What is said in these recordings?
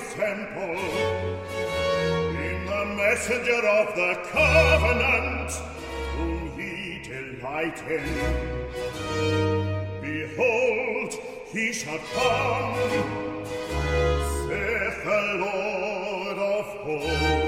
his temple. In the messenger of the covenant, whom he delighted. Behold, he shall come, saith the Lord of hosts.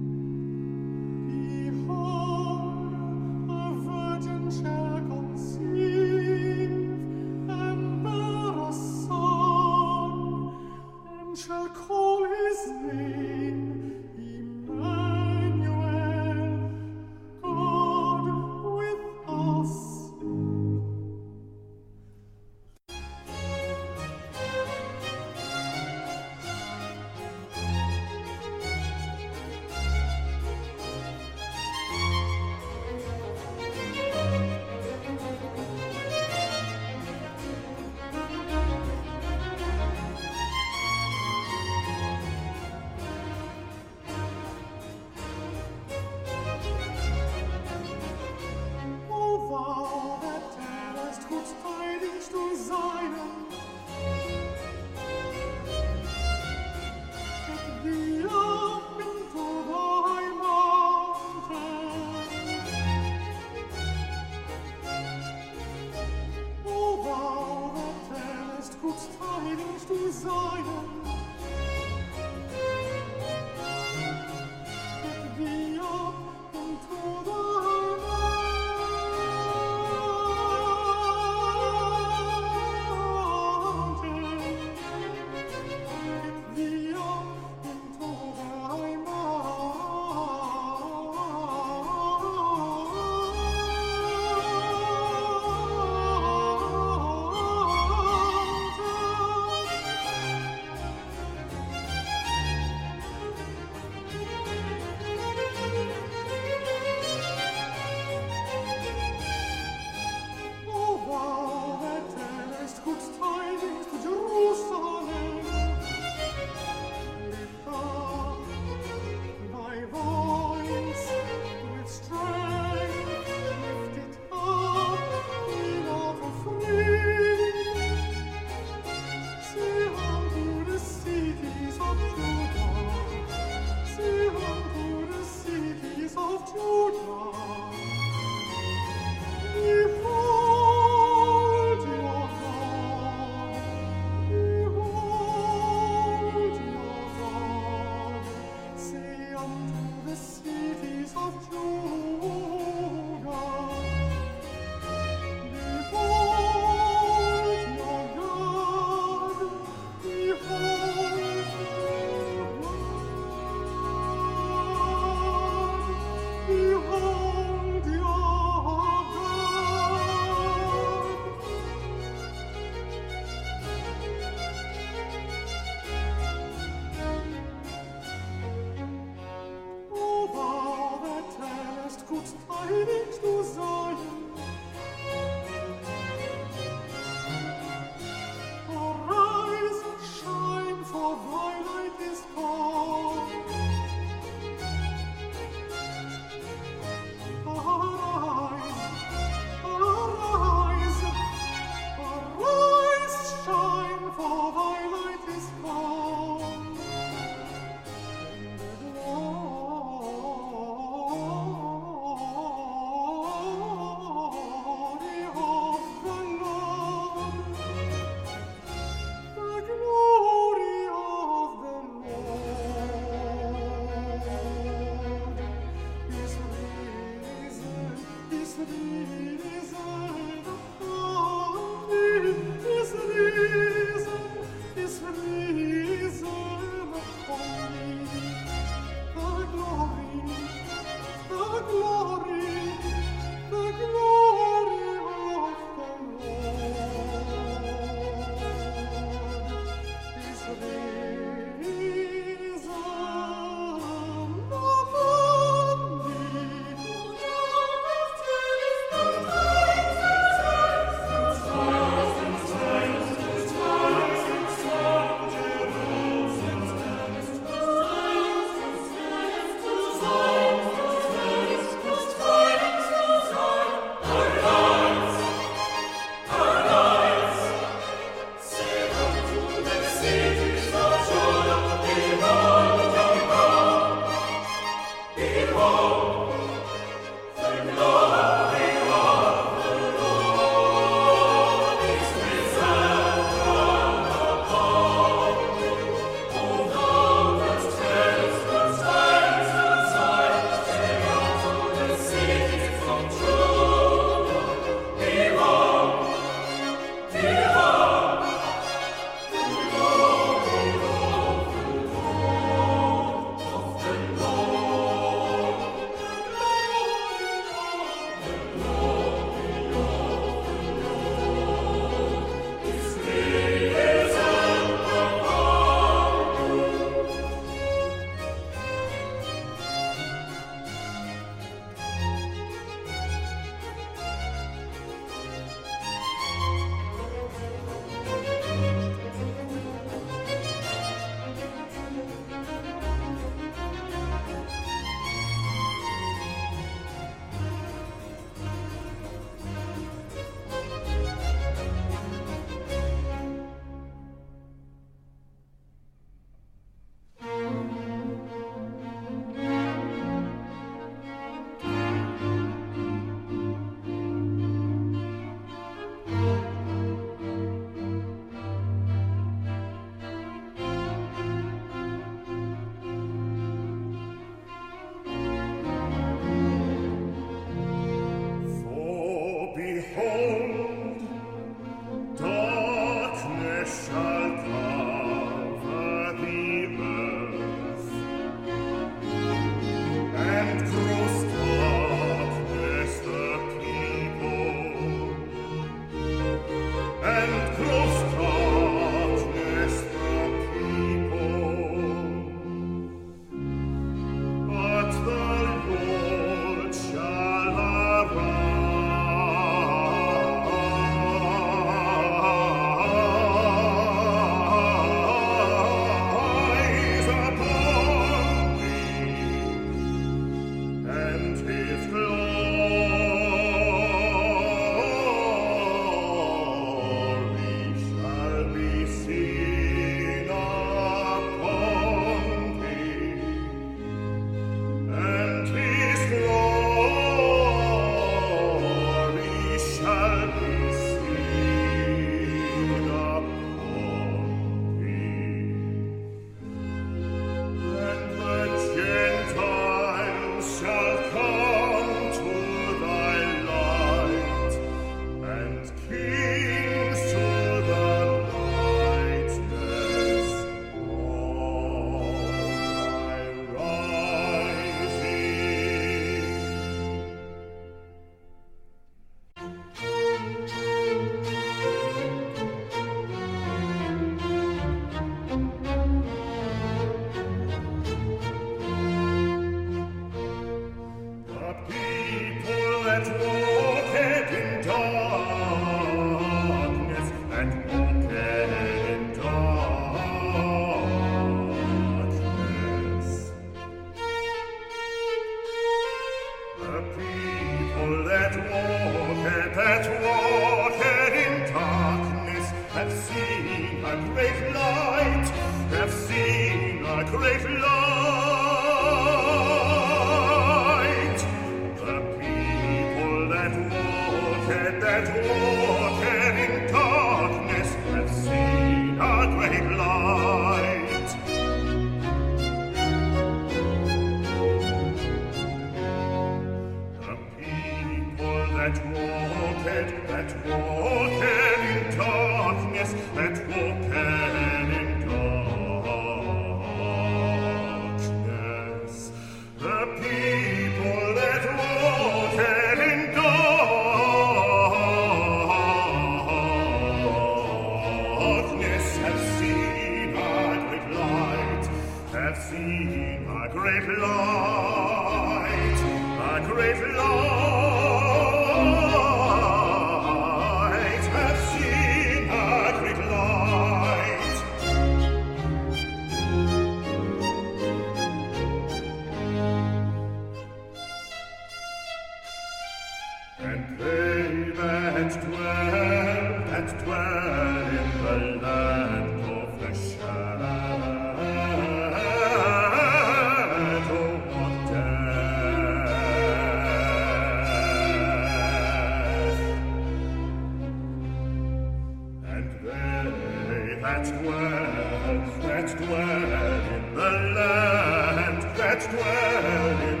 That dwell, that dwell in the land, that dwell in